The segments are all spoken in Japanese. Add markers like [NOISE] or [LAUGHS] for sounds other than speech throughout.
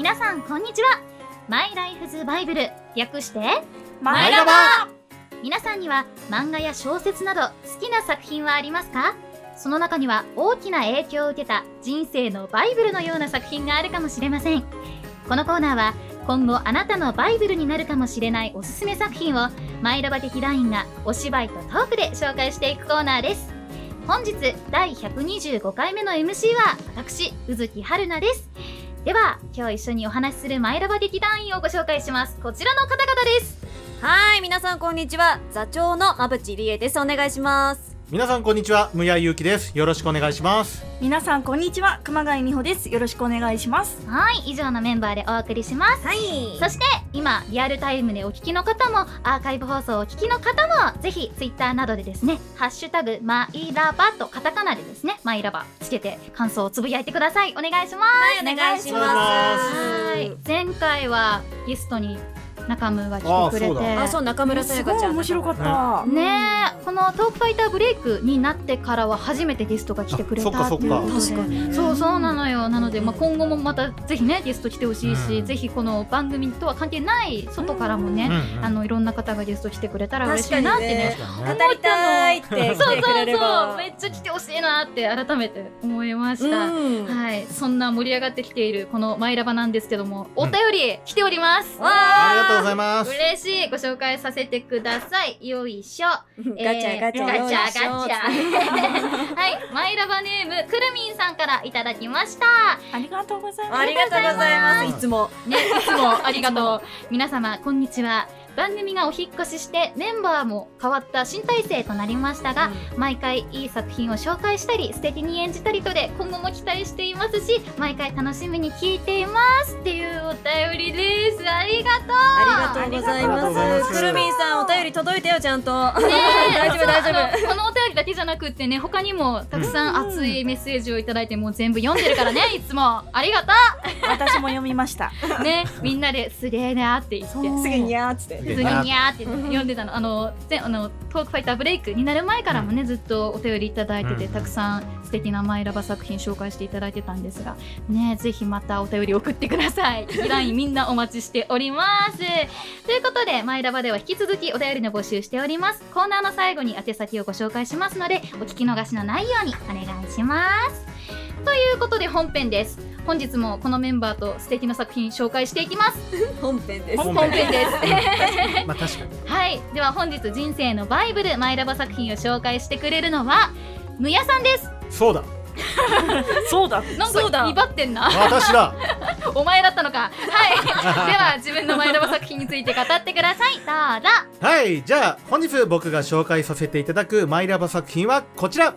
皆さんこんにちは。マイライフズバイブル略してマイラバ皆さんには漫画や小説など好きな作品はありますか？その中には大きな影響を受けた人生のバイブルのような作品があるかもしれません。このコーナーは今後あなたのバイブルになるかもしれないおすすめ作品をマイラバ劇団員がお芝居とトークで紹介していくコーナーです。本日第125回目の MC は私宇月春菜ですでは今日一緒にお話しするマイラバ劇団員をご紹介します。こちらの方々です。はい皆さんこんにちは。座長の馬淵理恵です。お願いします。皆さんこんにちは、むやゆうきです。よろしくお願いします。皆さんこんにちは。熊谷美穂です。よろしくお願いします。はい以上のメンバーでお送りします。はい。そして今リアルタイムでお聞きの方もアーカイブ放送をお聞きの方もぜひツイッターなどでですね「ハッシュタグマイラバ」とカタカナでですねマイラバつけて感想をつぶやいてください。お願いします。はいお願いします。はい。前回はゲストに中村が来てくれあーそうてあそう中村さやかちゃん面白かった。ねえこのトークファイターブレイクになってからは初めてゲストが来てくれたっかそっかっていうことで。確かに。そうそうなのよ。なので、まあ、今後もまたぜひねゲスト来てほしいし、うん。ぜひこの番組とは関係ない外からもね、うんうんあのいろんな方がゲスト来てくれたら嬉しいなってね確かにね。語りたいって来そうてくれれそうば。そうめっちゃ来てほしいなって改めて思いました、うん。はい。そんな盛り上がってきているこの「マイラバ」なんですけどもお便り来ております、わありがとうございます。嬉しい。ご紹介させてください。よいしょ。ー [LAUGHS] ガチャガチャガチャガチャ。[LAUGHS] はい。マイラバネームくるみんさんからいただきました。ありがとうございます。ありがとうございます。いつも。ね、いつもありがとう。皆様、こんにちは。番組がお引っ越ししてメンバーも変わった新体制となりましたが、毎回いい作品を紹介したり素敵に演じたりとで今後も期待していますし毎回楽しみに聞いていますっていうお便りです。ありがとう。ありがとうございまます。すくるみんさんお便り届いたよちゃんと。ねえ。[LAUGHS] 大丈夫大丈そうあのこのお便りだけじゃなくってね他にもたくさん熱いメッセージをいただいてもう全部読んでるからね [LAUGHS] いつも。ありがと私も読みました。うねみんなですげえなって言って。すぐにゃーっつって普通ににゃーって読んでたの。あのぜあのトークファイターブレイクになる前からもね、ずっとお便りいただいてて、うんたくさん素敵なマイラバ作品紹介していただいてたんですがねぜひまたお便り送ってください。劇団員みんなお待ちしております。ということでマイラバでは引き続きお便りの募集しております。コーナーの最後に宛先をご紹介しますのでお聞き逃しのないようにお願いしますということで本編です本日もこのメンバーと素敵な作品紹介していきます本編です本本編ですまあ確かに。はい、では本日人生のバイブルマイラバ作品を紹介してくれるのはむやさんです。そうだ。[LAUGHS] そうだなんか威張ってんな。私だ。[LAUGHS] お前だったのか。はい。では自分のマイラバ作品について語ってください。どうぞ。はい、じゃあ本日僕が紹介させていただくマイラバ作品はこちら。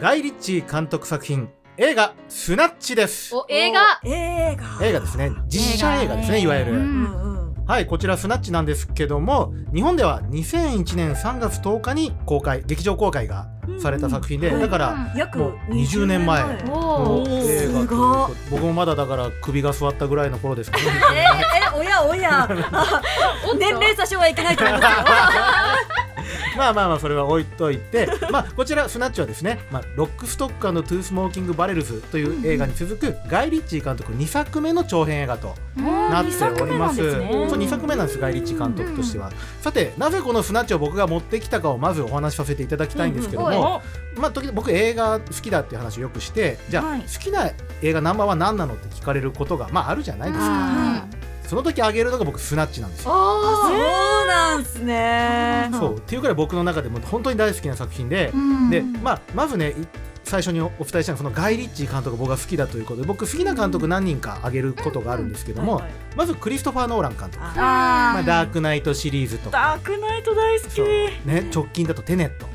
ガイ・リッチー監督作品映画スナッチです。お映画。映画。映画ですね。実写映画ですね、いわゆる。うんうんうん。はい、こちらスナッチなんですけども、日本では2001年3月10日に公開、劇場公開がされた作品で、うん。だから、うん。約もう20年前。おの。映画と僕もまだだから首が座ったぐらいの頃ですけど、ええおやおや。あ年齢差しはいけないと思いますよ [LAUGHS] まあまあまあそれは置いといて、まあこちらスナッチはですね、まあロックストックトゥースモーキングバレルズという映画に続くガイリッチー監督2作目の長編映画となっております。二作目なんですね。そう2作目なんですガイリッチー監督としては。さてなぜこのスナッチを僕が持ってきたかをまずお話しさせていただきたいんですけども、まあ時々僕映画好きだっていう話をよくして、じゃあ、はい。好きな映画ナンバーは何なのって聞かれることがまああるじゃないですか。うんその時あげるのが僕スナッチなんですよ。おそうーなんすね。そうっていうくらい僕の中でも本当に大好きな作品で、うん。でまあまずねい最初におお伝えしたのはそのガイ・リッチー監督僕が好きだということで僕好きな監督何人か挙げることがあるんですけども、まずクリストファー・ノーラン監督、あまあ、ダークナイトシリーズとか。ダークナイト大好き。そう、ね、直近だとテネット。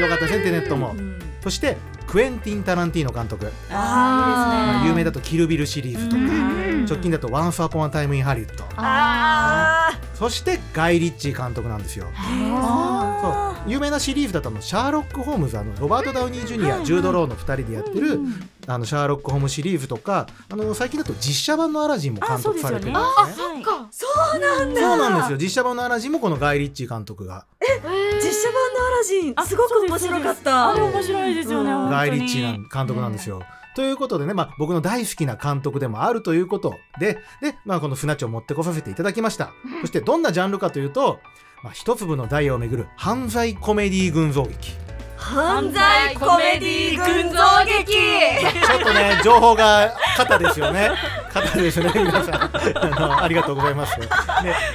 よかったですねテネットも。うん。そしてクエンティン・タランティーノ監督、あまあ、有名だとキルビルシリーズとか、うん直近だとワンスアポンアタイムインハリウッド。ああそしてガイ・リッチー監督なんですよ。あそう。有名なシリーズだとあのシャーロック・ホームズあのロバート・ダウニー・ジュニア、ジュード・ローの2人でやってる、あのシャーロック・ホームシリーズとかあの最近だと実写版のアラジンも監督されてるんですね。あそうですよね。か。そうなんだ。そうなんですよ。実写版のアラジンもこのガイ・リッチー監督が。実写版のアラジンあすごく面白かった。あれ面白いですよねガイ・リッチー監督なんですよ。ということでね、まあ、僕の大好きな監督でもあるということで、で、まあ、この船長を持ってこさせていただきました。そして、どんなジャンルかというと、まあ、一粒のダイヤをめぐる犯罪コメディ群像劇。犯罪コメディ群像劇ちょっとね、情報が肩ですよね。肩ですね、皆さん。あのありがとうございます。で、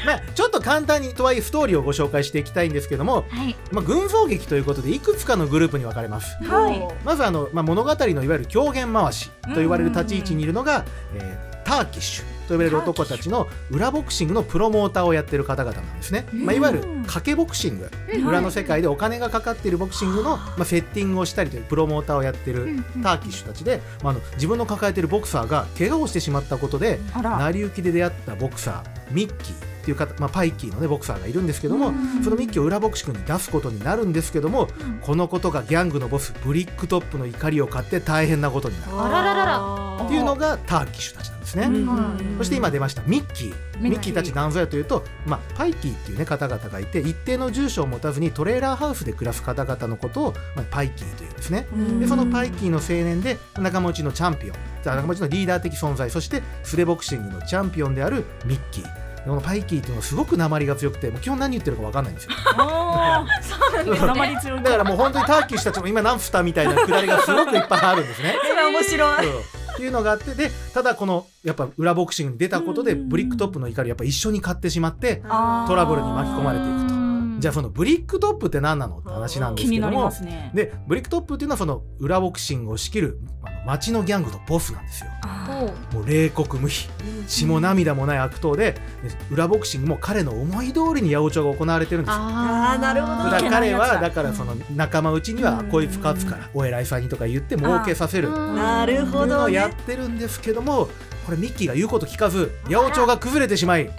まあ、ちょっと簡単にとはいえストーリーをご紹介していきたいんですけども、はいまあ、群像劇ということでいくつかのグループに分かれます。はいまずあの、まあ、物語のいわゆる狂言回しと言われる立ち位置にいるのが、えーターキッシュと言われる男たちの裏ボクシングのプロモーターをやってる方々なんですね、まあ、いわゆる賭けボクシング、裏の世界でお金がかかっているボクシングの、まあ、セッティングをしたりというプロモーターをやってるターキッシュたちで、まあ、あの自分の抱えているボクサーが怪我をしてしまったことで成り行きで出会ったボクサーミッキーっていう方、まあ、パイキーの、ね、ボクサーがいるんですけども、そのミッキーを裏ボクシングに出すことになるんですけども、このことがギャングのボスブリックトップの怒りを買って大変なことになる。あららららいうのがターキッシュたちなんですね。うん。そして今出ましたミッキー。ミッキー。たち何ぞやというと、まあ、パイキーっていう、ね、方々がいて一定の住所を持たずにトレーラーハウスで暮らす方々のことを、まあ、パイキーというんですね。でそのパイキーの青年で仲間内のチャンピオン。じゃあ仲間内のリーダー的存在。そして素手ボクシングのチャンピオンであるミッキー。でこのパイキーっていうのはすごく鉛が強くてもう基本何言ってるか分かんないんですよ。[LAUGHS] あー鉛強い。だからもう本当にターキッシュたちも今何蓋みたいなくだりがすごくいっぱいあるんですね。それ面白いいうのがあってでただこのやっぱ裏ボクシングに出たことでうん。ブリックトップの怒りやっぱ一緒に買ってしまってトラブルに巻き込まれていくと。うんじゃあそのブリックトップって何なのって話なんですけども。ね。でブリックトップっていうのはその裏ボクシングを仕切る町のギャングのボスなんですよ。あもう冷酷無比。血も涙もない悪党でで裏ボクシングも彼の思い通りに八百長が行われてるんですよ。あなるほど。だから彼はだだからその仲間内にはうんこいつ勝つからお偉いさんにとか言って儲けさせる。うん。なるほどやね。ってるんですけどもこれミッキーが言うこと聞かず八百長が崩れてしまい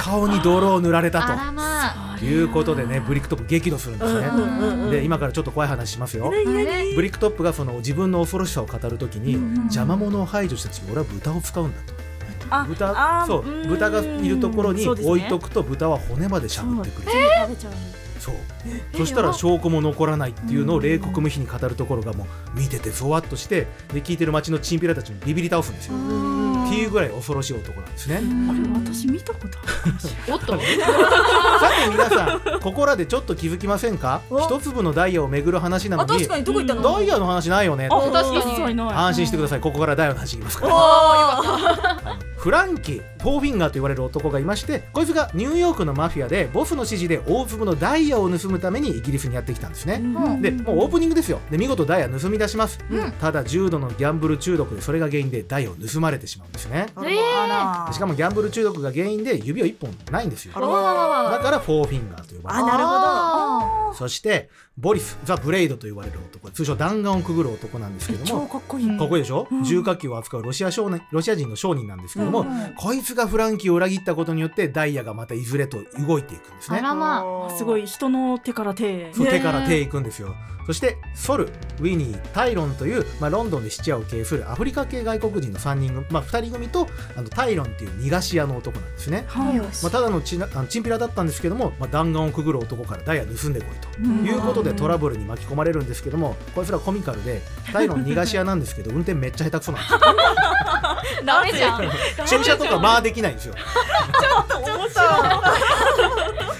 顔に泥を塗られたということでねブリックトップ激怒するんですね。うんうんうんで今からちょっと怖い話しますよ。ブリックトップがその自分の恐ろしさを語るときにうん邪魔者を排除したちに俺は豚を使うんだと。あ豚そううん豚がいるところに置いとくと豚は骨までしゃぶってくる。そう。全部食べちゃうそう。そしたら証拠も残らないっていうのを冷酷無比に語るところがもう見ててゾワッとしてで聞いてる町のチンピラたちもビビり倒すんですよ。っていうぐらい恐ろしい男なんですね。あれ私見たことある [LAUGHS] おっと。[LAUGHS] さて皆さんここらでちょっと気づきませんか？お。一粒のダイヤを巡る話なのにあ確かにどこ行ったの？ダイヤの話ないよね。あ確かに。安心してください。ここからダイヤの話いきますからフランキーフォーフィンガーと言われる男がいましてこいつがニューヨークのマフィアでボスの指示で大粒のダイヤを盗むためにイギリスにやってきたんですね、ん。でもうオープニングですよ。で見事ダイヤ盗み出します、うん。ただ重度のギャンブル中毒でそれが原因でダイヤを盗まれてしまうんですね。えー。しかもギャンブル中毒が原因で指は1本ないんですよ。だからフォーフィンガーと呼ばれる。あなるほど。あそしてボリス・ザ・ブレイドと言われる男。通称弾丸をくぐる男なんですけど超もかっこいいかっこいいでしょ、うん。重火器を扱うロシア少年ロシア人の商人なんですけども、うんこいつがフランキーを裏切ったことによってダイヤがまたいずれと動いていくんですね。あらますごい人の手から手へ。そうね。手から手いくんですよ。そしてソル、ウィニー、タイロンという、まあ、ロンドンで質屋を経営するアフリカ系外国人の3人組、まあ、2人組とあのタイロンっていう逃がし屋の男なんですね。はい。よまあ、ただのチナあのチンピラだったんですけども、まあ、弾丸をくぐる男からダイヤ盗んでこいと。うん。いうことでトラブルに巻き込まれるんですけどもこいつらコミカルでタイロン逃がし屋なんですけど運転めっちゃ下手くそなんですよ。[LAUGHS] ダメじゃん。[LAUGHS] 駐車とかまあできないんですよ。[LAUGHS] 面白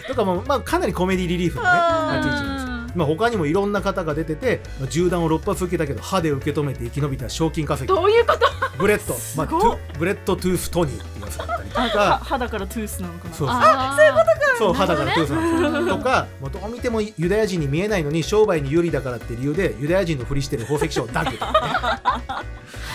とかも、まあ、かなりコメディリリーフのね立ち位置まあ、他にもいろんな方が出ててまあ銃弾を6発受けたけど歯で受け止めて生き延びた賞金稼ぎ。どういうこと？ブレット、まあ、ブレットトゥーストニーっていうやつだったりとはからトゥースなのかな？そうあそういうことそうなるほどね。肌からトゥースなんですよ。とか [LAUGHS] もうどう見てもユダヤ人に見えないのに商売に有利だからって理由でユダヤ人のふりしてる宝石商だけとかね。[LAUGHS]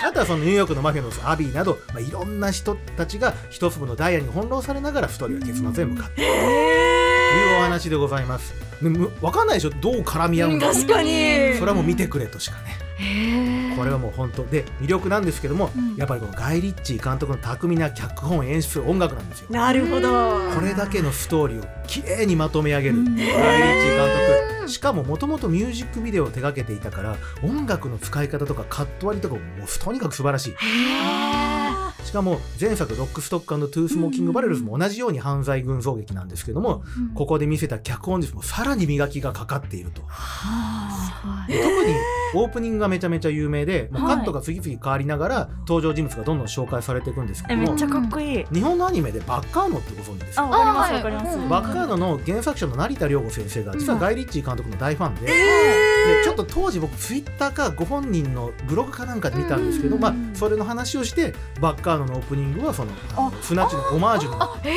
あとはそのニューヨークのマフィアのアビーなど、まあ、いろんな人たちが一粒のダイヤに翻弄されながらストーリーは結末へ向かっていくというお話でございます。でむわかんないでしょ？どう絡み合うんだろう確かに。それはもう見てくれとしかね。これはもう本当。で魅力なんですけども、うん。やっぱりこのガイ・リッチー監督の巧みな脚本演出音楽なんですよ。なるほど。これだけのストーリーをきれいにまとめ上げる、うん。ガイ・リッチー監督。しかももともとミュージックビデオを手掛けていたから音楽の使い方とかカット割りとかももうとにかく素晴らしいししかも前作「ロックストックトゥースモーキングバレルズ」も同じように犯罪群像劇なんですけども、うんここで見せた脚本術もさらに磨きがかかっていると。はで特にオープニングがめちゃめちゃ有名で、まあはいカットが次々変わりながら登場人物がどんどん紹介されていくんですけどもえめっちゃかっこいい。日本のアニメでバッカーノってご存知ですか？あわかりますあわかります。はいバッカーノの原作者の成田凌吾先生が実はガイ・リッチー監督の大ファンで,、でちょっと当時僕ツイッターかご本人のブログかなんかで見たんですけど、うん。まあ、それの話をしてバッカーノのオープニングはそのあのスナッチのオマージュになって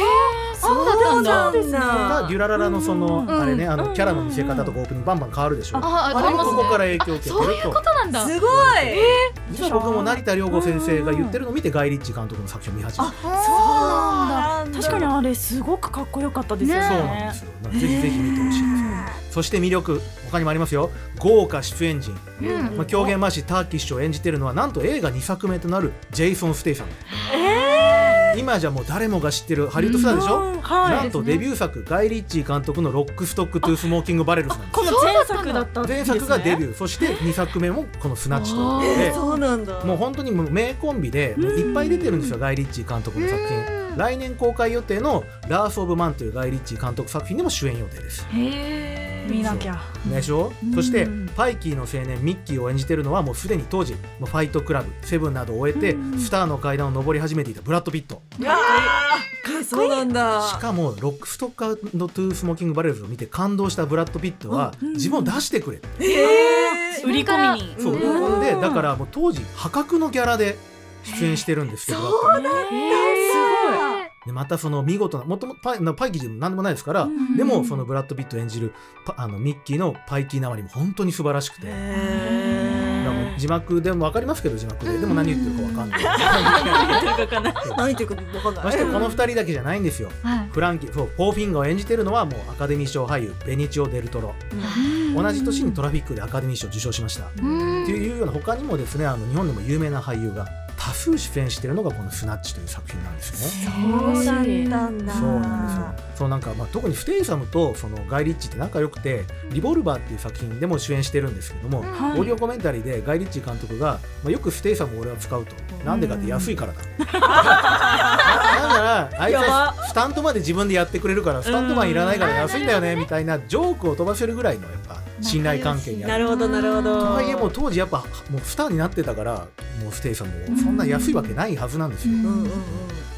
そうだったんだ。デュラララのその、うんあれねあのうんキャラの見せ方とかオープニングバンバン変わるでしょ、あああれここから影響を受けてるそういうことなんだ。すごい。実は僕も成田凌吾先生が言ってるのを見てガイ・リッチー監督の作品を見始めた。そうなんだ。確かにあれすごくかっこよかったですよね。そうなんですよ。ぜひぜひ見てほしいですそして魅力他にもありますよ。豪華出演陣、うん。まあ、狂言回しターキッシュを演じてるのはなんと映画2作目となるジェイソン・ステイサム今じゃもう誰もが知ってるハリウッドスターでしょ、うんはい。なんとデビュー作ガイ・リッチー監督の「ロック・ストック・トゥー・スモーキング・バレルズ」なんです。この前作だったんですね。前作がデビューそして2作目もこの「スナッチ」と。いうことでそうなんだ。もう本当にもう名コンビでもういっぱい出てるんですよガイ・リッチー監督の作品来年公開予定の「ラース・オブ・マン」というガイ・リッチー監督作品でも主演予定です。へー。見なきゃ。でしょうん。そしてパイキーの青年ミッキーを演じてるのはもうすでに当時ファイトクラブセブンなどを終えてうん。スターの階段を上り始めていたブラッド・ピット。そうなんだしかもロックストッカーのトゥースモーキングバレルズを見て感動したブラッド・ピットはうん。自分を出してくれえ売り込みに。そう喜ん。でだからもう当時破格のギャラで出演してるんですけど。えーでまたその見事なもともとパイパイキーでも何でもないですから、んでもそのブラッド・ピット演じるパあのミッキーのパイキーなまりも本当に素晴らしくて。字幕でも分かりますけど字幕で。でも何言ってるか分かんない。何言ってるか分かんない。[LAUGHS] ましてこの2人だけじゃないんですよ。はい。フランキーそうフォーフィンガーを演じてるのはもうアカデミー賞俳優ベニチオ・デルトロ。同じ年にトラフィックでアカデミー賞を受賞しました。ってうんいうような他にもですねあの日本でも有名な俳優が多数出演しているのがこの「スナッチ」という作品なんですよね。そうだったんだ。そうなんですよ。そうなんか、まあ、特にステイサムとそのガイ・リッチって仲良くて「リボルバー」っていう作品でも主演してるんですけども、はい。オーディオコメンタリーでガイ・リッチ監督が、まあ、よくステイサムを俺は使うと。なんでかって安いからだ。なんならあいつはスタントまで自分でやってくれるからスタントマンいらないから安いんだよねみたいなジョークを飛ばせるぐらいのやっぱ信頼関係にある。なるほどなるほど。とはいえもう当時やっぱもうスターになってたからもうステイさんもそんな安いわけないはずなんですよ。うんうんうん。うん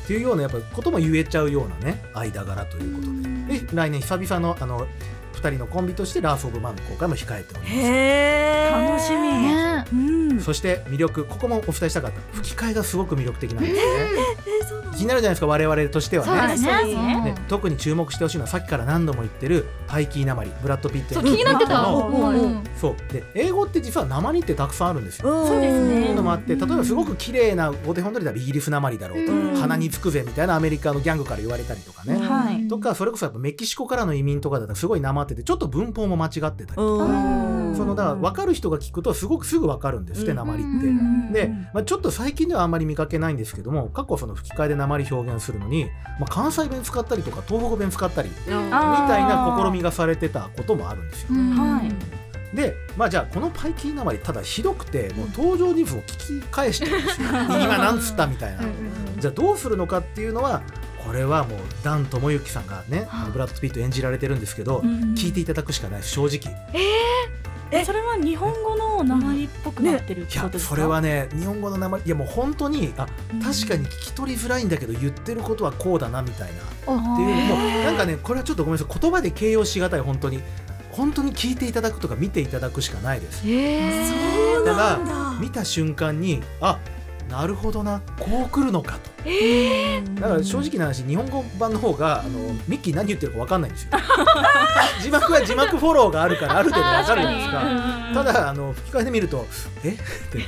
っていうようなやっぱことも言えちゃうようなね間柄ということで。で来年久々のあの2人のコンビとして「ラース・オブ・マン」の公開も控えております。へえ楽しみ。ねうん。そして魅力ここもお伝えしたかった。吹き替えがすごく魅力的なんですね。気になるじゃないですか我々としてはね。ね。ね。ね特に注目してほしいのはさっきから何度も言ってるパイキーなまりブラッド・ピットそう気になってた。そう。で英語って実は鉛ってたくさんあるんですよ。そうですね。っていうのもあって例えばすごく綺麗なお手本取りだらイギリスなまりだろうと、うん。鼻につくぜみたいなアメリカのギャングから言われたりとかね、はい。とかそれこそやっぱメキシコからの移民とかだとすごいなまっててちょっと文法も間違ってたり、うんそのだから分かる人が聞くとすごくすぐ分かるんですってうんなまりって。うん。で、まあ、ちょっと最近ではあんまり見かけないんですけども過去その吹き替えで鉛表現するのに、まあ、関西弁使ったりとか東北弁使ったりみあたいな試みがされてたこともあるんですよ。うん。はい。で、まあ、じゃあこのパイキーなまりただひどくてもう登場人物を聞き返してるんですよ [LAUGHS] 今なんつった？みたいな。じゃあどうするのかっていうのはこれはもうダン智之さんがねブラッド・ピット演じられてるんですけど、聞いていただくしかないです正直。えそれは日本語の鉛っぽくなってるってことですか？それはね日本語の名前いやもう本当にあ確かに聞き取りづらいんだけど言ってることはこうだなみたいな。っていうもうなんかねこれはちょっとごめんなさい。言葉で形容しがたい本当に本当に聞いていただくとか見ていただくしかないです。そうだなんだ。が見た瞬間にあなるほどな。こう来るのかと。だから正直な話日本語版の方があのミッキー何言ってるか分かんないんですよ。[LAUGHS] 字幕は字幕フォローがあるからある程度分かるんですがただあの吹き替えで見るとえ？って [LAUGHS]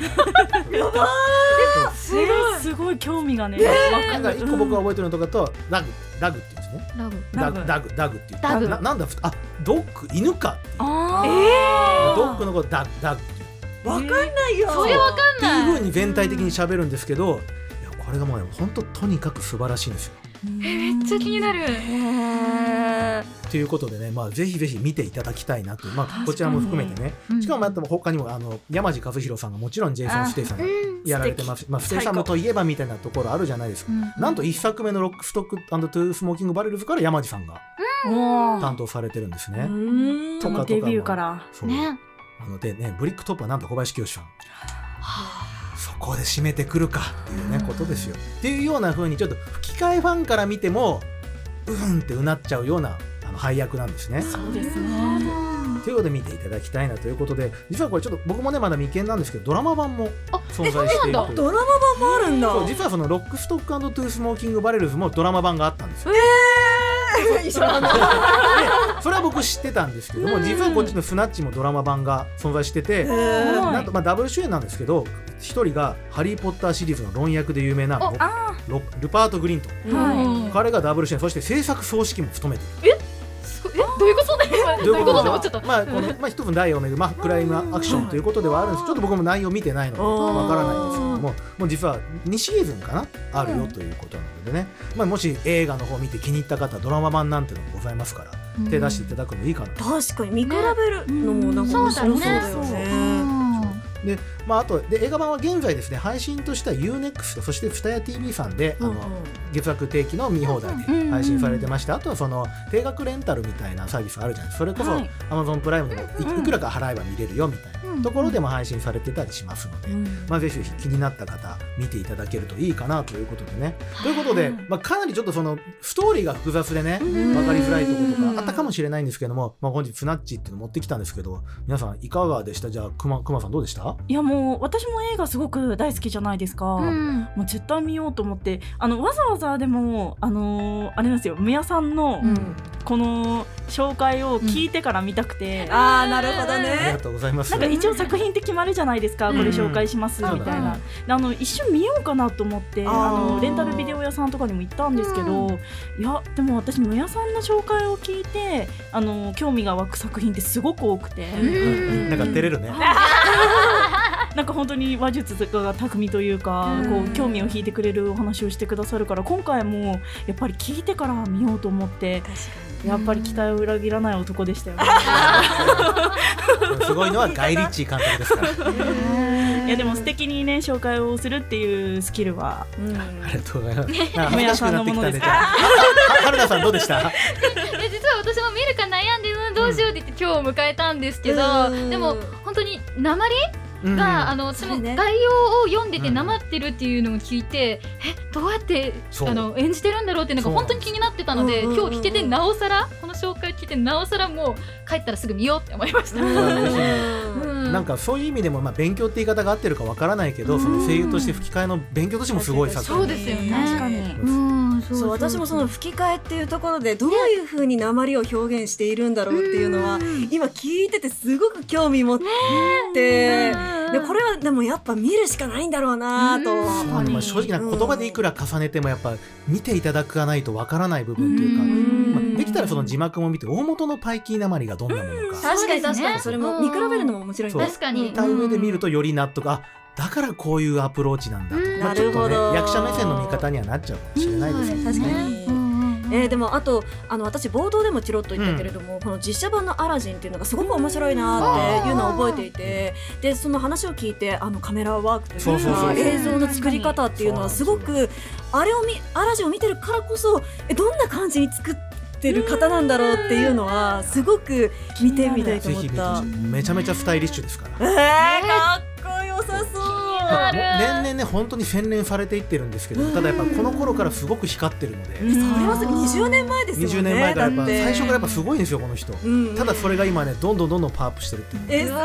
すごい。すごい興味がねなんか一個僕が覚えてるのとかとダグダグって言うんですね。ラブダダググ。ダグダグって言ってダグ。ななんだあドッグ犬かっていう。あドッグのことダグダグってわかんないよ。それわかんっていうない風に全体的に喋るんですけどいやこれがもうね本当とにかく素晴らしいんですよ。めっちゃ気になる。へということでね、まあ、ぜひぜひ見ていただきたいなという、まあ、こちらも含めてね。うん。しかもあと他にもあの山地和弘さんがもちろんジェイソン・ステイさんがやられてますまあ、ステイサムといえばみたいなところあるじゃないですか。なんと1作目のロックストックトゥースモーキングバレルズから山路さんがも担当されてるんですうね。ん。とかとかも。デビューから。そう。ねなのでねブリックトップはなんと小林清志さん。そこで締めてくるかっていうねことですよ。っていうような風にちょっと吹き替えファンから見てもうーんってうなっちゃうようなあの配役なんですね。そうですねということで見ていただきたいなということで実はこれちょっと僕もねまだ未見なんですけどドラマ版もあ存在しているドラマ版もあるんだ実はそのロックストックトゥースモーキングバレルズもドラマ版があったんですよ。一緒だな。でそれは僕知ってたんですけども実はこっちのスナッチもドラマ版が存在しててーなんとまあダブル主演なんですけど一人が「ハリー・ポッター」シリーズのロン役で有名なルパート・グリントはい彼がダブル主演そして制作総指揮も務めているどういうことだよ。どういうこと？どういうこと？でしょうまあこのまあ一つダイヤをめぐるまあクライムアクションということではあるんです。ちょっと僕も内容見てないのでわからないんですけどももう実は2シーズンかな？あるよということなのでね、まあ、もし映画の方見て気に入った方はドラマ版なんてのもございますから手出していただくのいいかな。と確かに見比べるのもなんか面白そうだよねで、まあ、あとで映画版は現在ですね配信としては UNEXT そして TSUTAYA.TV さんで、あの月額定期の見放題で配信されてまして、あとはその定額レンタルみたいなサービスあるじゃないですか。それこそはい。Amazon プライムでもいいくらか払えば見れるよみたいなところでも配信されてたりしますので、まあ、ぜひぜひ気になった方見ていただけるといいかなということでね。ということで、まあ、かなりちょっとそのストーリーが複雑でね分かりづらいところとかあったかもしれないんですけども、まあ、本日スナッチっていうの持ってきたんですけど皆さんいかがでした？じゃあくまくまさんどうでした？いやもう私も映画すごく大好きじゃないですか、うん。もう絶対見ようと思ってあのわざわざでもあのーあれなんですよむやさんのこの紹介を聞いてから見たくて、ああなるほどありがねとうございます。なんか一応作品って決まるじゃないですか、うん。これ紹介しますみたいな、であの一瞬見ようかなと思ってあのレンタルビデオ屋さんとかにも行ったんですけど、いやでも私むやさんの紹介を聞いてあの興味が湧く作品ってすごく多くて、うんなんか照れるね。なんか本当に話術が巧みというか、うん。こう興味を引いてくれるお話をしてくださるから今回もやっぱり聞いてから見ようと思ってやっぱり期待を裏切らない男でしたよね。すごいのはガイ・リッチー監督ですから。いやでも素敵にね紹介をするっていうスキルはありがとうございます。なんか恥ずかしくなってきたんで、じゃあ、ははるなさんどうでした？[LAUGHS] いや実は私も見るか悩んでうんどうしようって言って今日を迎えたんですけど、うんでも本当に鉛うんが、あの私も概要を読んでてうん。なまってるっていうのを聞いて、えどうやってあの演じてるんだろうっていうのがそう本当に気になってたので、今日聞けてなおさらこの紹介聞いてなおさらもう帰ったらすぐ見ようって思いました。うん。なんかそういう意味でもまあ勉強って言い方が合ってるかわからないけど、その声優として吹き替えの勉強としてもすごい作品。そうですよね。確かに。うんそうそう私もその吹き替えっていうところでどういう風に鉛を表現しているんだろうっていうのは今聞いててすごく興味持ってでこれはでもやっぱ見るしかないんだろうなと。うん。まあまあ正直な言葉でいくら重ねてもやっぱ見ていただかないとわからない部分というか、うん。まあ、できたらその字幕も見て大元のパイキーなまりがどんなものか。確かに確かにそれも見比べるのも面白いそうね確かに見た上で見るとより納得あだからこういうアプローチなんだとか、うんまあ、ちょっとね役者目線の見方にはなっちゃうかもしれないですけどね。確かに。うんうんうん。えーでもあとあの私冒頭でもチロッと言ったけれども、この実写版の「アラジン」っていうのがすごく面白いなっていうのを覚えていて。でその話を聞いてあのカメラワークというか映像の作り方っていうのはすごくあれを見アラジンを見てるからこそえどんな感じに作ってる方なんだろうっていうのはすごく見てみたいと思った。めちゃめちゃスタイリッシュですから。えー、かっこよさそうまあ、ある。年々ね本当に洗練されていってるんですけどただやっぱこの頃からすごく光ってるので。それは20年前ですよね。20年前からやっぱだって。最初からやっぱすごいんですよこの人。うんただそれが今ねどんどんどんどんパワーアップしてるっていう。監督の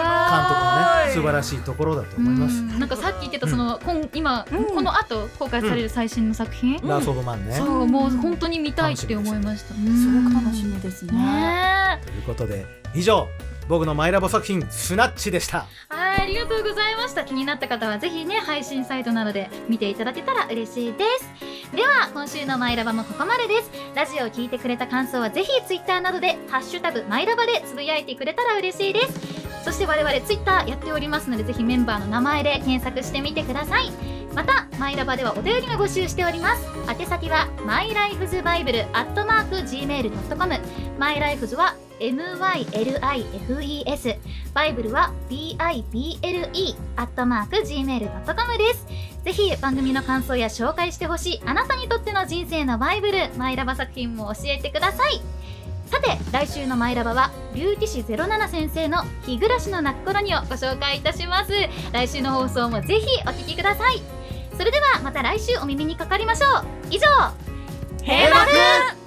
ね素晴らしいところだと思います。うん。なんかさっき言ってたその、今今、うん。この後公開される最新の作品、ラース・オブ・マンね。そうもう本当に見たいって思いました。すごく楽しみですね。ねということで以上僕のマイラボ作品「スナッチ」でした。はいありがとうございました。気になった方はぜひね配信サイトなどで見ていただけたら嬉しいです。では今週のマイラバもここまでです。ラジオを聞いてくれた感想はぜひツイッターなどで「ハッシュタグマイラバ」でつぶやいてくれたら嬉しいです。そして我々ツイッターやっておりますのでぜひメンバーの名前で検索してみてください。またマイラバではお便りも募集しております。宛先はマイライフズバイブルアットマーク Gmail.com マイライフズは MYLIFES バイブルは bible.gmail.com です。ぜひ番組の感想や紹介してほしいあなたにとっての人生のバイブルマイラバ作品も教えてください。さて来週のマイラバは竜騎士07先生の日暮らしの泣く頃にをご紹介いたします。来週の放送もぜひお聞きください。それではまた来週お耳にかかりましょう。以上。閉幕